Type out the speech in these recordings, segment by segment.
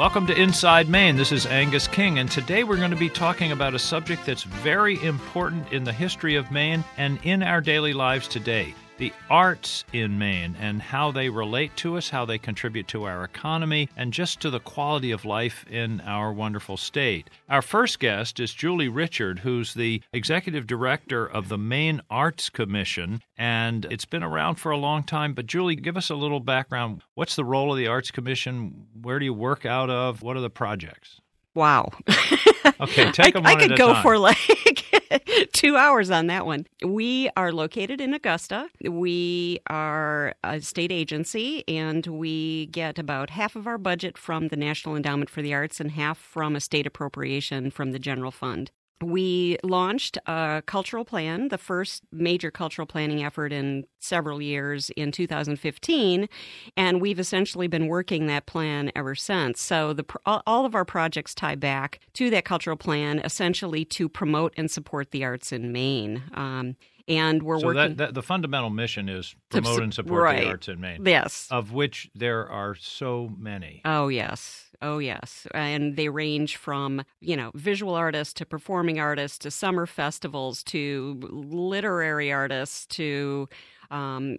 Welcome to Inside Maine. This is Angus King, and today we're going to be talking about a subject that's very important in the history of Maine and in our daily lives today the arts in Maine and how they relate to us, how they contribute to our economy, and just to the quality of life in our wonderful state. Our first guest is Julie Richard, who's the executive director of the Maine Arts Commission, and it's been around for a long time. But, Julie, give us a little background. What's the role of the Arts Commission? Where do you work out of? What are the projects? Wow. Okay, take them I, could go time. for like two hours on that one. We are located in Augusta. We are a state agency, and we get about half of our budget from the National Endowment for the Arts and half from a state appropriation from the general fund. We launched a cultural plan, the first major cultural planning effort in several years in 2015, and we've essentially been working that plan ever since. So the all of our projects tie back to that cultural plan, essentially to promote and support the arts in Maine. Um, and we're so working. that, that the fundamental mission is promote and support right. the arts in Maine, yes. of which there are so many. Oh, yes. Oh, yes. And they range from, you know, visual artists to performing artists to summer festivals to literary artists to. Um,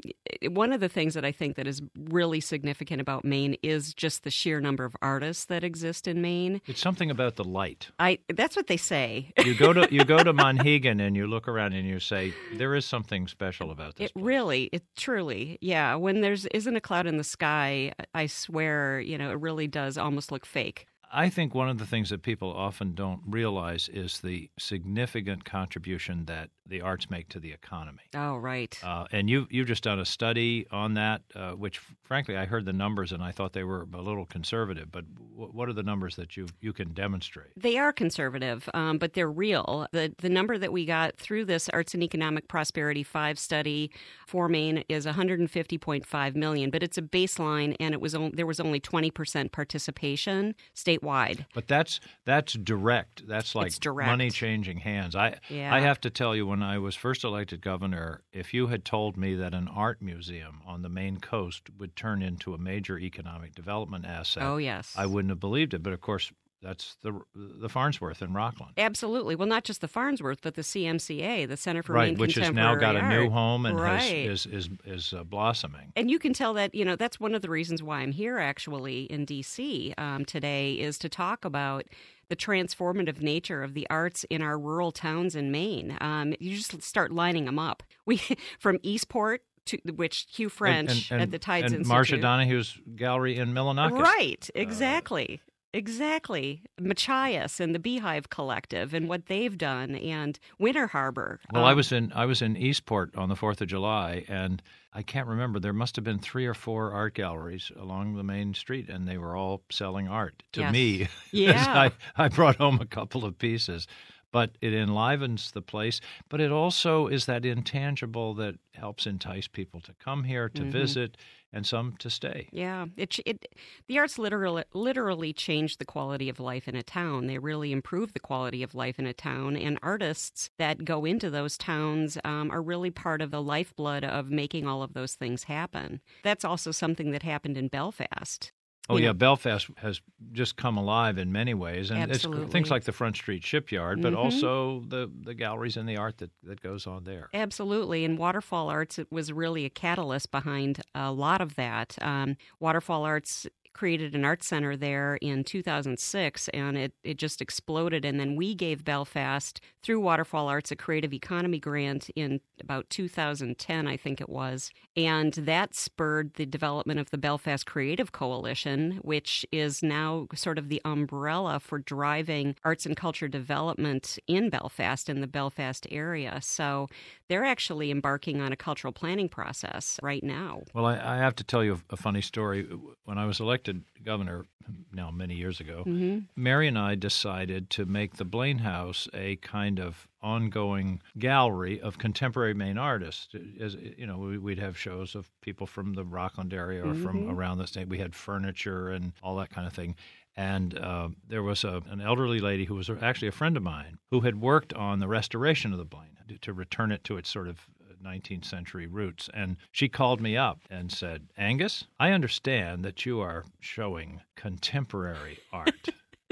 one of the things that I think that is really significant about Maine is just the sheer number of artists that exist in Maine. It's something about the light. I that's what they say. You go to you go to Monhegan and you look around and you say there is something special about this. It place." really, it truly, yeah. When there's isn't a cloud in the sky, I swear, you know, it really does almost look fake. I think one of the things that people often don't realize is the significant contribution that the arts make to the economy. Oh, right. Uh, and you you've just done a study on that, uh, which frankly I heard the numbers and I thought they were a little conservative. But w- what are the numbers that you you can demonstrate? They are conservative, um, but they're real. The the number that we got through this Arts and Economic Prosperity Five study for Maine is 150.5 million, but it's a baseline, and it was on, there was only 20 percent participation statewide. But that's that's direct. That's like direct. money changing hands. I Yeah. I have to tell you, when I was first elected governor, if you had told me that an art museum on the Maine coast would turn into a major economic development asset, Oh yes, I wouldn't have believed it. But of course, that's the the Farnsworth in Rockland. Absolutely. Well, not just the Farnsworth, but the CMCA, the Center for Right, Maine which has now got a new home and right. has, is is is uh, blossoming. And you can tell that, you know, that's one of the reasons why I'm here actually in DC um, today is to talk about the transformative nature of the arts in our rural towns in Maine. Um, you just start lining them up. We from Eastport to which Hugh French and, and, at the Tides and Institute. Marsha Donohue's gallery in Millinocket. Right, exactly. Exactly. Machias and the Beehive Collective and what they've done and Winter Harbor. Well, I Um, was in I was in Eastport on the Fourth of July, and I can't remember. There must have been three or four art galleries along the main street, and they were all selling art to Yes. me. Yeah. I, I brought home a couple of pieces, but it enlivens the place. But it also is that intangible that helps entice people to come here to Mhm. visit, and some to stay. Yeah, it, it the arts literally literally change the quality of life in a town. They really improve the quality of life in a town, and artists that go into those towns um, are really part of the lifeblood of making all of those things happen. That's also something that happened in Belfast. Oh yeah, know. Belfast has just come alive in many ways, and Absolutely. it's things like the Front Street Shipyard, but Mhm. also the the galleries and the art that that goes on there. Absolutely. And Waterfall Arts it was really a catalyst behind a lot of that. Um, Waterfall Arts created an art center there in 2006 and it, it just exploded. And then we gave Belfast, through Waterfall Arts, a creative economy grant in about 2010, I think it was. And that spurred the development of the Belfast Creative Coalition, which is now sort of the umbrella for driving arts and culture development in Belfast, in the Belfast area. So they're actually embarking on a cultural planning process right now. Well, I, I have to tell you a, funny story. When I was elected governor, now many years ago, hmm Mary and I decided to make the Blaine House a kind of ongoing gallery of contemporary Maine artists. As you know, we- we'd have shows of people from the Rockland area or from Mhm. around the state. We had furniture and all that kind of thing. And uh, there was a, an elderly lady who was actually a friend of mine who had worked on the restoration of the Blaine to, to return it to its sort of 19th century roots. And she called me up and said, Angus, I understand that you are showing contemporary art.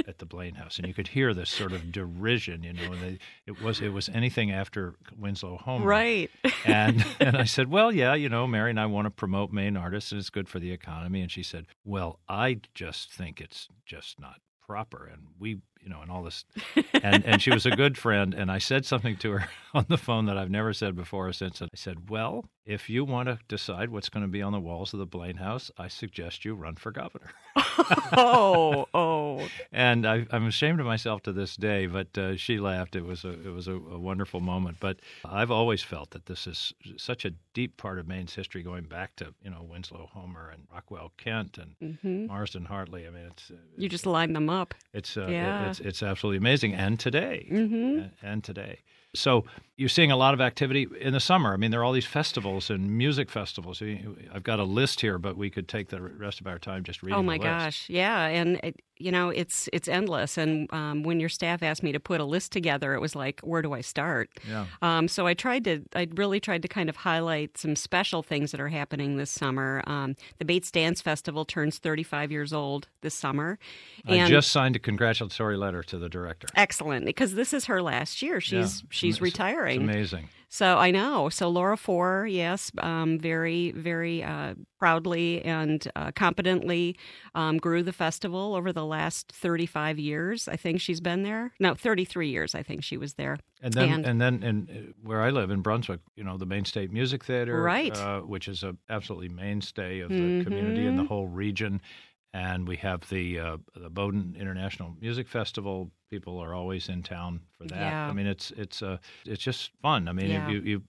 At the Blaine House, and you could hear this sort of derision, you know. And they, it was it was anything after Winslow Homer, right? and and I said, well, yeah, you know, Mary and I want to promote Maine artists, and it's good for the economy. And she said, well, I just think it's just not proper, and we you know, and all this. And and she was a good friend. And I said something to her on the phone that I've never said before or since. I said, "Well, if you want to decide what's going to be on the walls of the Blaine House, I suggest you run for governor." oh, oh. And I, am ashamed of myself to this day, but uh, she laughed. It was a it was a, a, wonderful moment. But I've always felt that this is such a deep part of Maine's history, going back to you know Winslow Homer and Rockwell Kent and mm-hmm. Marsden Hartley. I mean, it's, it's you just line them up. It's uh, yeah it's it's absolutely amazing. And today, mm-hmm. and, and today. So you're seeing a lot of activity in the summer. I mean, there are all these festivals and music festivals. I've got a list here, but we could take the rest of our time just reading. Oh my gosh, yeah, and it, you know it's it's endless. And um, when your staff asked me to put a list together, it was like, where do I start? Yeah. Um, so I tried to, I really tried to kind of highlight some special things that are happening this summer. Um, the Bates Dance Festival turns 35 years old this summer. And I just signed a congratulatory letter to the director. Excellent, because this is her last year. She's yeah she's retiring. It's amazing. So I know. So Laura Faure, yes, um, very, very uh, proudly and uh, competently um, grew the festival over the last 35 years. I think she's been there. No, 33 years. I think she was there. And then, and, and then, in, uh, where I live in Brunswick, you know, the Maine State Music Theater, right, uh, which is a absolutely mainstay of the mm-hmm. community and the whole region. And we have the uh, the Bowdoin International Music Festival people are always in town for that. Yeah. I mean, it's it's uh, it's just fun. I mean, yeah. you,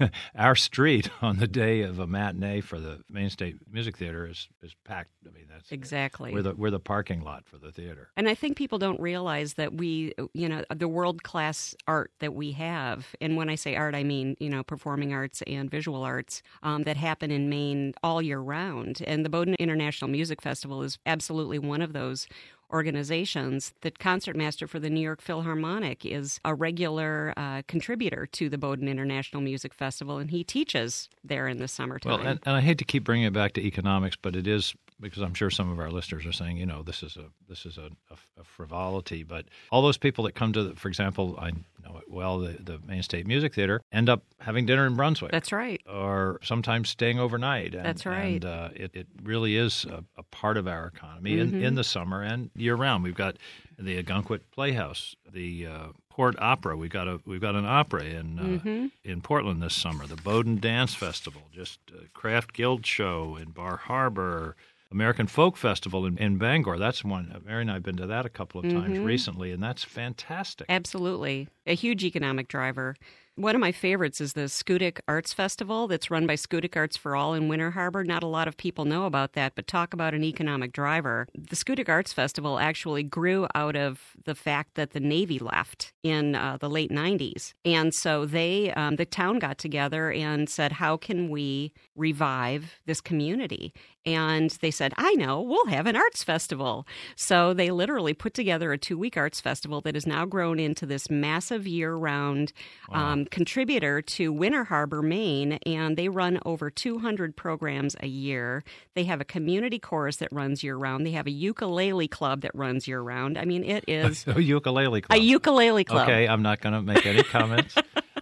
you our street on the day of a matinee for the Maine State Music Theater is is packed. I mean, that's exactly we're the we're the parking lot for the theater. And I think people don't realize that we, you know, the world class art that we have, and when I say art, I mean you know performing arts and visual arts um, that happen in Maine all year round. And the Bowdoin International Music Festival is absolutely one of those organizations. The concertmaster for the New York Philharmonic is a regular uh, contributor to the Bowdoin International Music Festival, and he teaches there in the summertime. Well, and, and I hate to keep bringing it back to economics, but it is because I'm sure some of our listeners are saying, you know, this is a this is a, a, a frivolity. But all those people that come to, the, for example, I well, the, the Maine State Music Theater end up having dinner in Brunswick. That's right. Or sometimes staying overnight. And, That's right. And uh, it, it really is a, a, part of our economy mm-hmm. in, in the summer and year round. We've got the Ogunquit Playhouse, the uh, Port Opera. We've got a we've got an opera in uh, mm-hmm. in Portland this summer. The Bowdoin Dance Festival, just a craft guild show in Bar Harbor. American Folk Festival in, in Bangor. That's one. Mary and I have been to that a couple of times mm-hmm. recently, and that's fantastic. Absolutely. A huge economic driver. One of my favorites is the Schoodic Arts Festival that's run by Schoodic Arts for All in Winter Harbor. Not a lot of people know about that, but talk about an economic driver. The Schoodic Arts Festival actually grew out of the fact that the Navy left in uh, the late 90s. And so they, um, the town got together and said, How can we revive this community? And they said, I know, we'll have an arts festival. So they literally put together a two week arts festival that has now grown into this massive year round wow. um, contributor to Winter Harbor, Maine. And they run over 200 programs a year. They have a community chorus that runs year round. They have a ukulele club that runs year round. I mean, it is a ukulele club. A ukulele club. Okay, I'm not going to make any comments.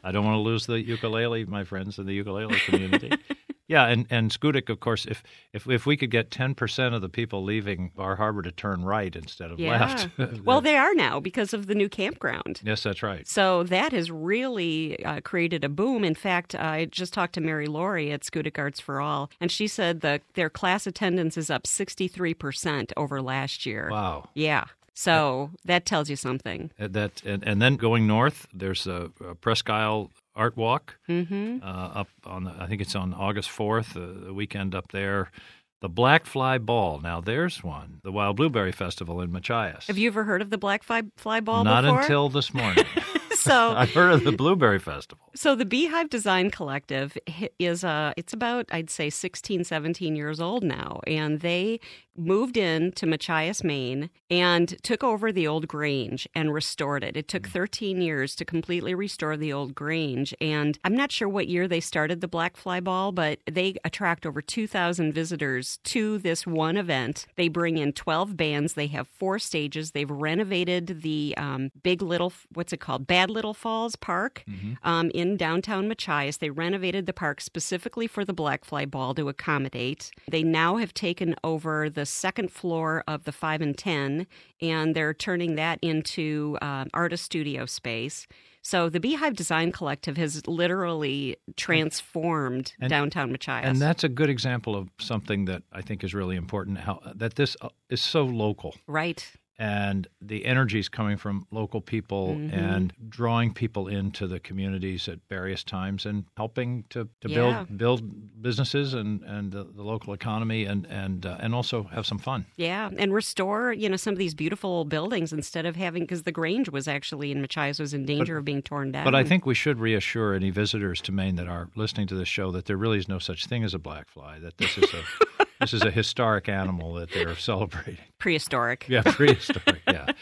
I don't want to lose the ukulele, my friends in the ukulele community. Yeah, and and Schoodic, of course, if if if we could get ten percent of the people leaving Bar Harbor to turn right instead of yeah. left. well, they are now because of the new campground. Yes, that's right. So that has really uh, created a boom. In fact, I just talked to Mary Laurie at Schoodic Arts for All, and she said that their class attendance is up sixty three percent over last year. Wow. Yeah. So that tells you something. That and, and then going north, there's a, a Presque Isle Art Walk mm-hmm. uh, up on the, I think it's on August 4th, uh, the weekend up there. The Black Fly Ball. Now there's one. The Wild Blueberry Festival in Machias. Have you ever heard of the Black Fly, Fly Ball Not before? until this morning. so I've heard of the Blueberry Festival. So the Beehive Design Collective is uh it's about I'd say 16 17 years old now and they moved in to Machias, Maine and took over the old Grange and restored it. It took mm. 13 years to completely restore the old Grange and I'm not sure what year they started the Black Fly Ball but they attract over 2000 visitors to this one event. They bring in 12 bands, they have four stages. They've renovated the um, Big Little what's it called? Bad Little Falls Park mm-hmm. um, in downtown Machias. They renovated the park specifically for the Black Fly Ball to accommodate. They now have taken over the second floor of the 5 and 10, and they're turning that into uh, artist studio space. So the Beehive Design Collective has literally transformed and, downtown Machias. And that's a good example of something that I think is really important how that this uh, is so local. Right and the energy is coming from local people mm-hmm. and drawing people into the communities at various times and helping to, to yeah. build build businesses and and the, the local economy and and uh, and also have some fun. Yeah, and restore you know some of these beautiful buildings instead of having because the Grange was actually in Machias was in danger but, of being torn down. But I think we should reassure any visitors to Maine that are listening to this show that there really is no such thing as a black fly. That this is a this is a historic animal that they're celebrating. Prehistoric. Yeah, prehistoric. yeah,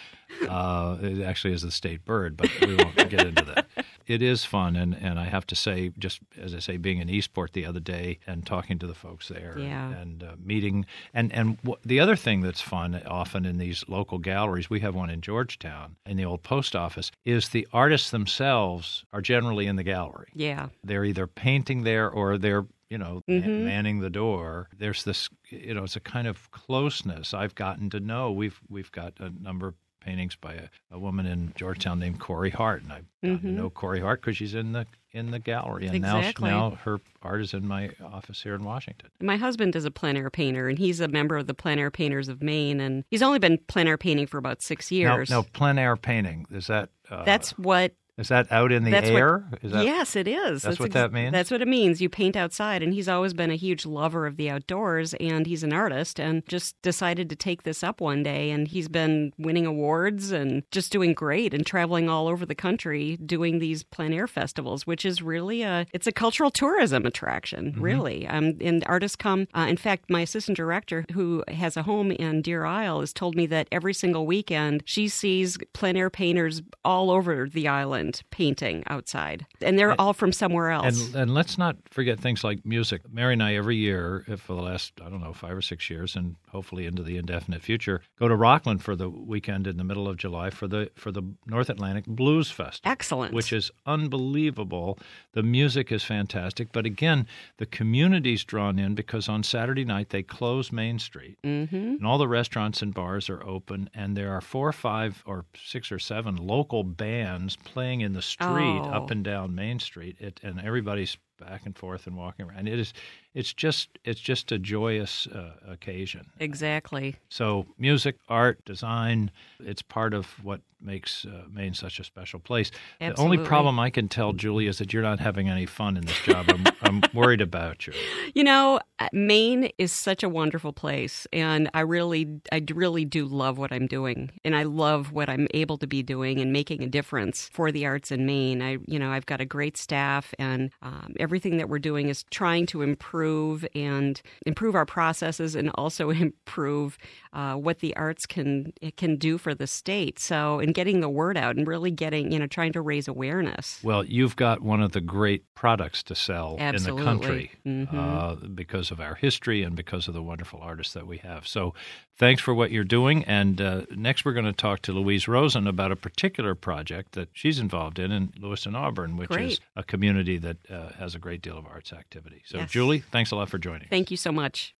uh, it actually is the state bird, but we won't get into that. It is fun, and, and I have to say, just as I say, being in Eastport the other day and talking to the folks there, yeah. and, and uh, meeting, and and w- the other thing that's fun often in these local galleries, we have one in Georgetown in the old post office, is the artists themselves are generally in the gallery. Yeah, they're either painting there or they're you know, mm-hmm. manning the door. There's this, you know, it's a kind of closeness I've gotten to know. We've we've got a number of paintings by a, a woman in Georgetown named Corey Hart, and I've mm-hmm. to know Corey Hart because she's in the in the gallery, and exactly. now now her art is in my office here in Washington. My husband is a plein air painter, and he's a member of the Plein Air Painters of Maine, and he's only been plein air painting for about six years. No, plein air painting is that? Uh, That's what is that out in the that's air? What, that, yes, it is. That's, that's what ex- that means. That's what it means. You paint outside, and he's always been a huge lover of the outdoors, and he's an artist, and just decided to take this up one day, and he's been winning awards and just doing great, and traveling all over the country doing these plein air festivals, which is really a it's a cultural tourism attraction, mm-hmm. really. Um, and artists come. Uh, in fact, my assistant director, who has a home in Deer Isle, has told me that every single weekend she sees plein air painters all over the island painting outside, and they're and, all from somewhere else. And, and, let's not forget things like music. Mary and I every year for the last I don't know five or six years, and hopefully into the indefinite future, go to Rockland for the weekend in the middle of July for the for the North Atlantic Blues Fest. Excellent, which is unbelievable. The music is fantastic, but again, the community's drawn in because on Saturday night they close Main Street, mm-hmm. and all the restaurants and bars are open, and there are four or five or six or seven local bands playing in the street oh. up and down Main Street, it, and everybody's back and forth and walking around. And it is it's just it's just a joyous uh, occasion. Exactly. So music, art, design, it's part of what makes uh, Maine such a special place. Absolutely. The only problem I can tell Julie is that you're not having any fun in this job. I'm, I'm worried about you. You know, uh, Maine is such a wonderful place, and I really, I really do love what I'm doing, and I love what I'm able to be doing and making a difference for the arts in Maine. I, you know, I've got a great staff, and um, everything that we're doing is trying to improve improve and improve our processes and also improve uh, what the arts can can do for the state. So, in getting the word out and really getting, you know, trying to raise awareness. Well, you've got one of the great products to sell Absolutely. in the country mm-hmm. uh, because of our history and because of the wonderful artists that we have. So, thanks for what you're doing. And uh, next, we're going to talk to Louise Rosen about a particular project that she's involved in in Lewiston Auburn, which great. is a community that uh, has a great deal of arts activity. So, yes. Julie, thanks a lot for joining. Thank you so much.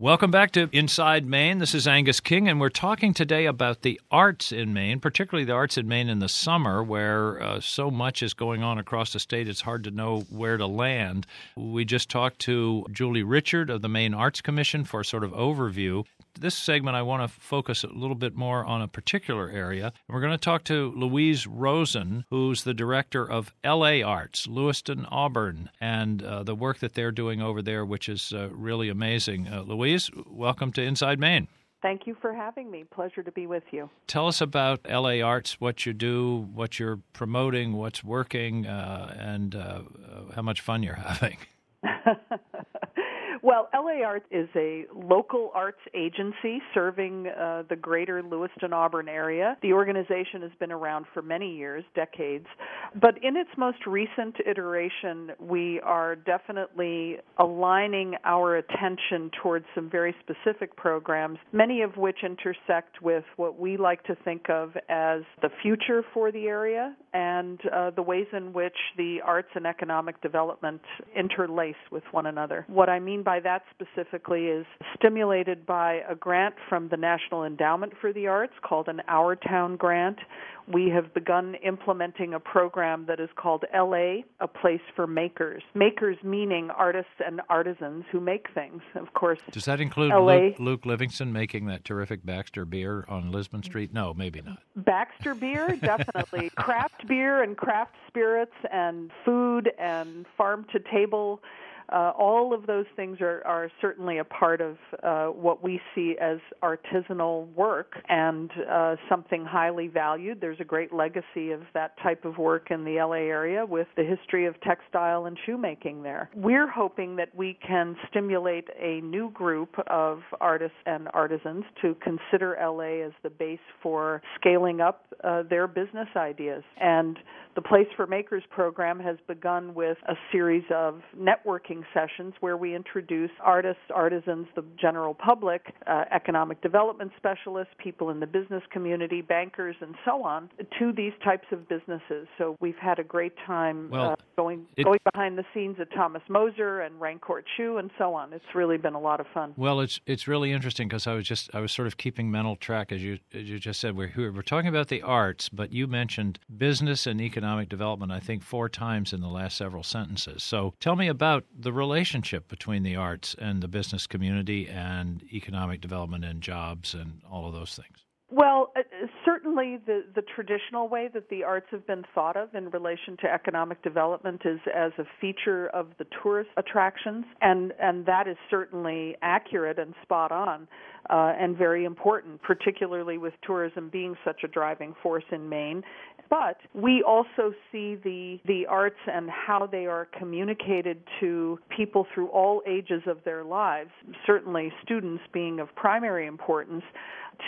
Welcome back to Inside Maine. This is Angus King, and we're talking today about the arts in Maine, particularly the arts in Maine in the summer, where uh, so much is going on across the state, it's hard to know where to land. We just talked to Julie Richard of the Maine Arts Commission for a sort of overview. This segment, I want to focus a little bit more on a particular area. And we're going to talk to Louise Rosen, who's the director of LA Arts, Lewiston, Auburn, and uh, the work that they're doing over there, which is uh, really amazing. Uh, Louise, welcome to Inside Maine. Thank you for having me. Pleasure to be with you. Tell us about LA Arts, what you do, what you're promoting, what's working, uh, and uh, how much fun you're having. Well, LA Arts is a local arts agency serving uh, the greater Lewiston Auburn area. The organization has been around for many years, decades. But in its most recent iteration, we are definitely aligning our attention towards some very specific programs, many of which intersect with what we like to think of as the future for the area and uh, the ways in which the arts and economic development interlace with one another. What I mean by that specifically is stimulated by a grant from the National Endowment for the Arts called an Our Town grant. We have begun implementing a program that is called LA, a place for makers. Makers meaning artists and artisans who make things. Of course, does that include Luke, Luke, Livingston making that terrific Baxter beer on Lisbon Street? No, maybe not. Baxter beer, definitely. craft beer and craft spirits and food and farm to table uh, all of those things are, are certainly a part of uh, what we see as artisanal work and uh, something highly valued. There's a great legacy of that type of work in the LA area with the history of textile and shoemaking there. We're hoping that we can stimulate a new group of artists and artisans to consider LA as the base for scaling up uh, their business ideas. And the Place for Makers program has begun with a series of networking sessions where we introduce artists, artisans, the general public, uh, economic development specialists, people in the business community, bankers, and so on to these types of businesses. So we've had a great time well, uh, going it, going behind the scenes at Thomas Moser and Rancourt Shoe and so on. It's really been a lot of fun. Well, it's it's really interesting because I was just I was sort of keeping mental track as you as you just said we're we're talking about the arts, but you mentioned business and economic development, I think, four times in the last several sentences. So tell me about the relationship between the arts and the business community and economic development and jobs and all of those things. Well, uh, certainly the, the traditional way that the arts have been thought of in relation to economic development is as a feature of the tourist attractions, and, and that is certainly accurate and spot on uh, and very important, particularly with tourism being such a driving force in Maine. But we also see the the arts and how they are communicated to people through all ages of their lives. Certainly, students being of primary importance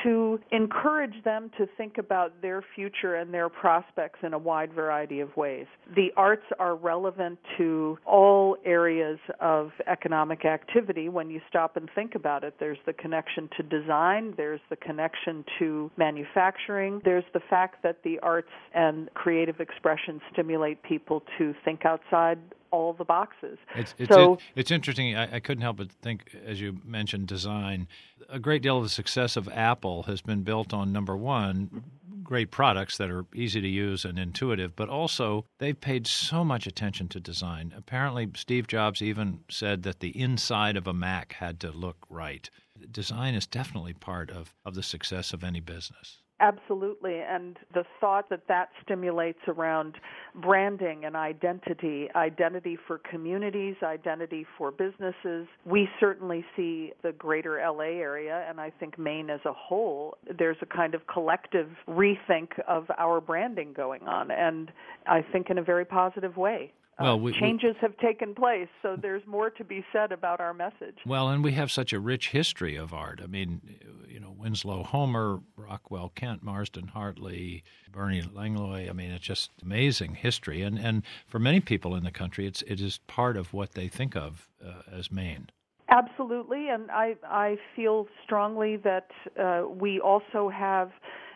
to encourage them to think about their future and their prospects in a wide variety of ways. The arts are relevant to all areas of economic activity when you stop and think about it. There's the connection to design, there's the connection to manufacturing, there's the fact that the arts and creative expression stimulate people to think outside all the boxes. It's it's, so, it, it's interesting. I, I, couldn't help but think, as you mentioned, design. A great deal of the success of Apple has been built on number one, great products that are easy to use and intuitive, but also they've paid so much attention to design. Apparently, Steve Jobs even said that the inside of a Mac had to look right. Design is definitely part of, of the success of any business. Absolutely. And the thought that that stimulates around branding and identity, identity for communities, identity for businesses. We certainly see the greater LA area, and I think Maine as a whole, there's a kind of collective rethink of our branding going on, and I think in a very positive way. Uh, well, we, changes have taken place, so there's more to be said about our message. Well, and we have such a rich history of art. I mean, you know, Winslow Homer, Rockwell Kent, Marsden Hartley, Bernie Langlais. I mean, it's just amazing history, and and for many people in the country, it's it is part of what they think of uh, as Maine. Absolutely, and I I feel strongly that uh, we also have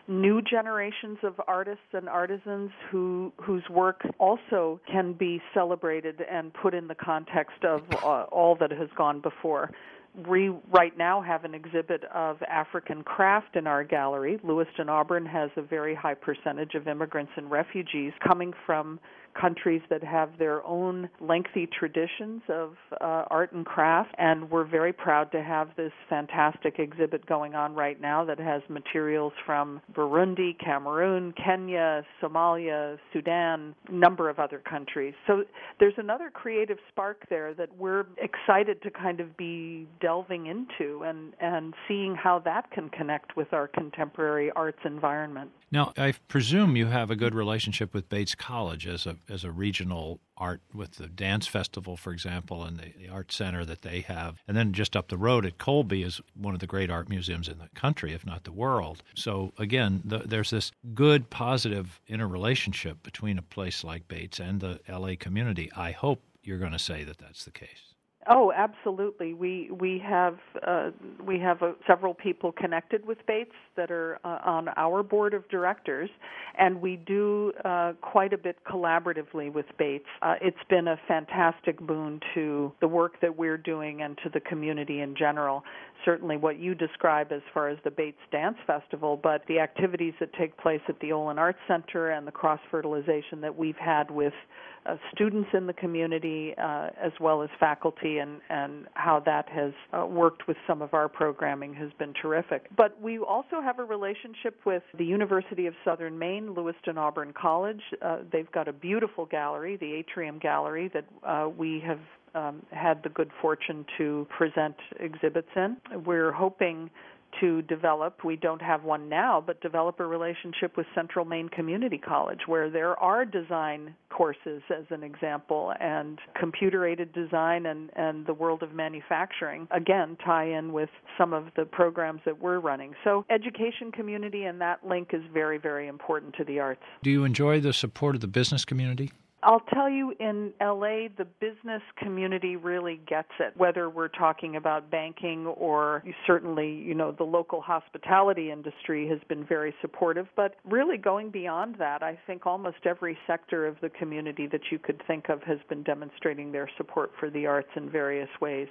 new generations of artists and artisans who whose work also can be celebrated and put in the context of uh, all that has gone before. We right now have an exhibit of African craft in our gallery. Lewiston Auburn has a very high percentage of immigrants and refugees coming from countries that have their own lengthy traditions of uh, art and craft, and we're very proud to have this fantastic exhibit going on right now that has materials from Burundi, Cameroon, Kenya, Somalia, Sudan, number of other countries. So there's another creative spark there that we're excited to kind of be delving into and, and seeing how that can connect with our contemporary arts environment. Now, I presume you have a good relationship with Bates College as a as a regional art with the dance festival, for example, and the, the art center that they have, and then just up the road at Colby is one of the great art museums in the country, if not the world. So again, the, there's this good, positive interrelationship between a place like Bates and the LA community. I hope you're going to say that that's the case. Oh, absolutely. We we have uh, we have uh, several people connected with Bates that are uh, on our board of directors, and we do uh, quite a bit collaboratively with Bates. Uh, it's been a fantastic boon to the work that we're doing and to the community in general. Certainly, what you describe as far as the Bates Dance Festival, but the activities that take place at the Olin Arts Center and the cross fertilization that we've had with uh, students in the community uh, as well as faculty and, and how that has uh, worked with some of our programming has been terrific. But we also have a relationship with the University of Southern Maine, Lewiston Auburn College. Uh, they've got a beautiful gallery, the Atrium Gallery, that uh, we have um, had the good fortune to present exhibits in. We're hoping to develop, we don't have one now, but develop a relationship with Central Maine Community College where there are design courses, as an example, and computer aided design and, and the world of manufacturing, again, tie in with some of the programs that we're running. So, education community and that link is very, very important to the arts. Do you enjoy the support of the business community? I'll tell you, in LA, the business community really gets it. Whether we're talking about banking or certainly, you know, the local hospitality industry has been very supportive. But really, going beyond that, I think almost every sector of the community that you could think of has been demonstrating their support for the arts in various ways.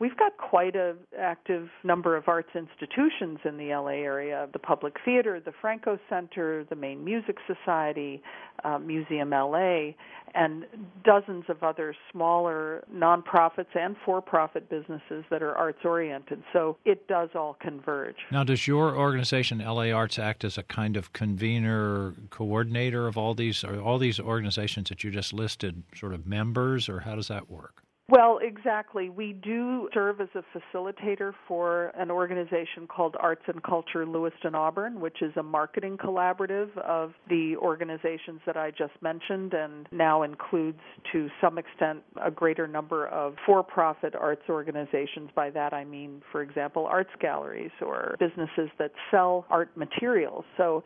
We've got quite an active number of arts institutions in the LA area the Public Theater, the Franco Center, the Maine Music Society, uh, Museum LA, and dozens of other smaller nonprofits and for profit businesses that are arts oriented. So it does all converge. Now, does your organization, LA Arts, act as a kind of convener, coordinator of all these, all these organizations that you just listed sort of members, or how does that work? Well, exactly. We do serve as a facilitator for an organization called Arts and Culture Lewiston Auburn, which is a marketing collaborative of the organizations that I just mentioned and now includes to some extent a greater number of for profit arts organizations. By that I mean, for example, arts galleries or businesses that sell art materials. So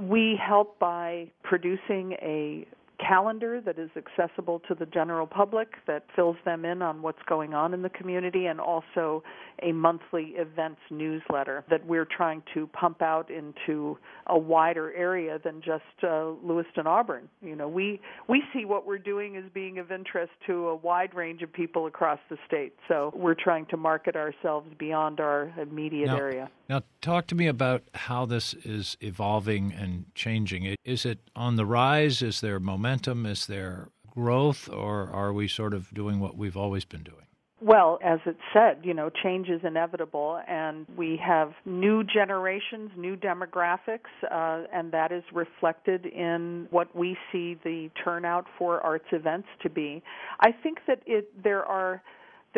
we help by producing a calendar that is accessible to the general public that fills them in on what's going on in the community and also a monthly events newsletter that we're trying to pump out into a wider area than just uh, Lewiston Auburn. You know, we we see what we're doing as being of interest to a wide range of people across the state. So we're trying to market ourselves beyond our immediate now, area. Now, talk to me about how this is evolving and changing. Is it on the rise? Is there momentum? Is there growth? Or are we sort of doing what we've always been doing? Well, as it said, you know, change is inevitable, and we have new generations, new demographics, uh, and that is reflected in what we see the turnout for arts events to be. I think that it there are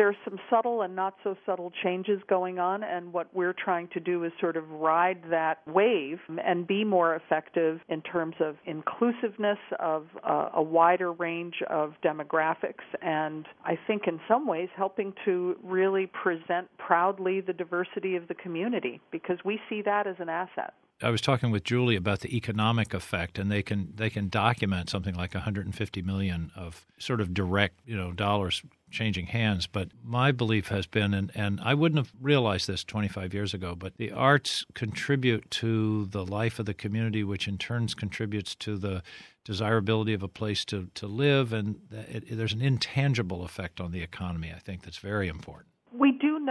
there's some subtle and not so subtle changes going on, and what we're trying to do is sort of ride that wave and be more effective in terms of inclusiveness of uh, a wider range of demographics, and I think in some ways helping to really present proudly the diversity of the community because we see that as an asset. I was talking with Julie about the economic effect, and they can they can document something like 150 million of sort of direct you know dollars changing hands. But my belief has been, and, and I wouldn't have realized this 25 years ago, but the arts contribute to the life of the community, which in turns contributes to the desirability of a place to, to live. And it, it, there's an intangible effect on the economy, I think, that's very important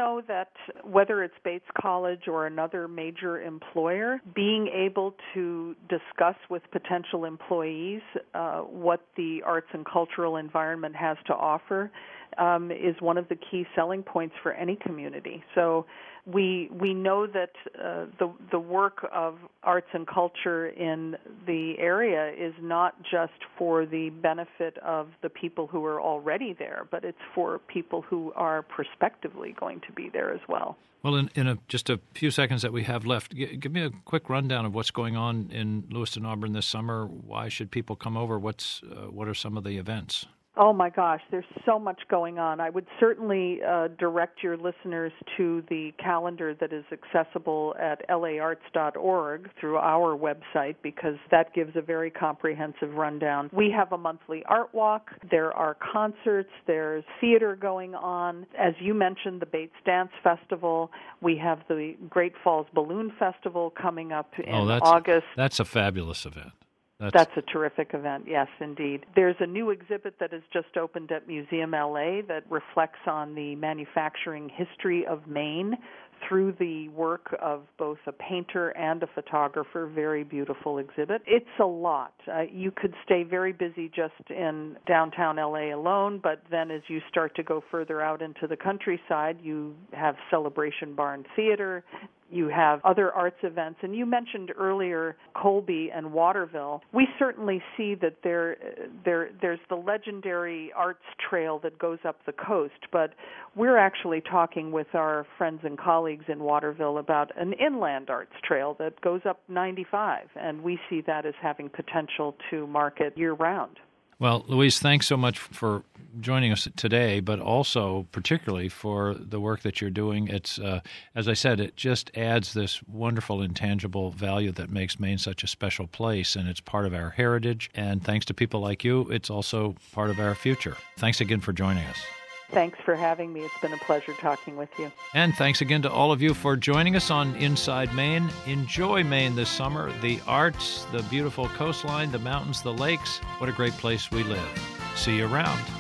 know that whether it's Bates College or another major employer, being able to discuss with potential employees uh, what the arts and cultural environment has to offer um, is one of the key selling points for any community. So we we know that uh, the the work of arts and culture in the area is not just for the benefit of the people who are already there, but it's for people who are prospectively going to be there as well. Well, in, in a, just a few seconds that we have left, give me a quick rundown of what's going on in Lewiston, Auburn this summer. Why should people come over? What's uh, what are some of the events? Oh my gosh, there's so much going on. I would certainly uh, direct your listeners to the calendar that is accessible at laarts.org through our website because that gives a very comprehensive rundown. We have a monthly art walk, there are concerts, there's theater going on. As you mentioned, the Bates Dance Festival. We have the Great Falls Balloon Festival coming up in oh, that's, August. That's a fabulous event. That's, That's a terrific event, yes, indeed. There's a new exhibit that has just opened at Museum LA that reflects on the manufacturing history of Maine through the work of both a painter and a photographer. Very beautiful exhibit. It's a lot. Uh, you could stay very busy just in downtown LA alone, but then as you start to go further out into the countryside, you have Celebration Barn Theater, you have other arts events, and you mentioned earlier Colby and Waterville. We certainly see that there, there, there's the legendary arts trail that goes up the coast, but we're actually talking with our friends and colleagues in Waterville about an inland arts trail that goes up 95, and we see that as having potential to market year round. Well, Louise, thanks so much for joining us today, but also particularly for the work that you're doing. It's, uh, as I said, it just adds this wonderful intangible value that makes Maine such a special place, and it's part of our heritage. And thanks to people like you, it's also part of our future. Thanks again for joining us. Thanks for having me. It's been a pleasure talking with you. And thanks again to all of you for joining us on Inside Maine. Enjoy Maine this summer the arts, the beautiful coastline, the mountains, the lakes. What a great place we live. See you around.